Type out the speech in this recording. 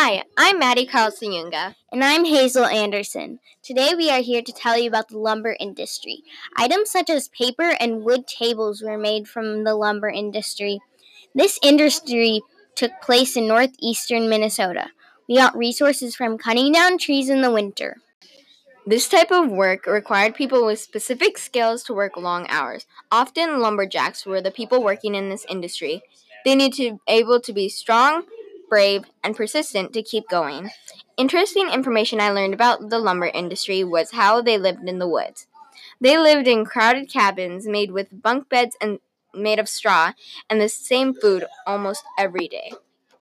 Hi, I'm Maddy Carlson Yunga. And I'm Hazel Anderson. Today we are here to tell you about the lumber industry. Items such as paper and wood tables were made from the lumber industry. This industry took place in northeastern Minnesota. We got resources from cutting down trees in the winter. This type of work required people with specific skills to work long hours. Often, lumberjacks were the people working in this industry. They need to be able to be strong, brave, and persistent to keep going. Interesting information I learned about the lumber industry was how they lived in the woods. They lived in crowded cabins made with bunk beds and made of straw and the same food almost every day.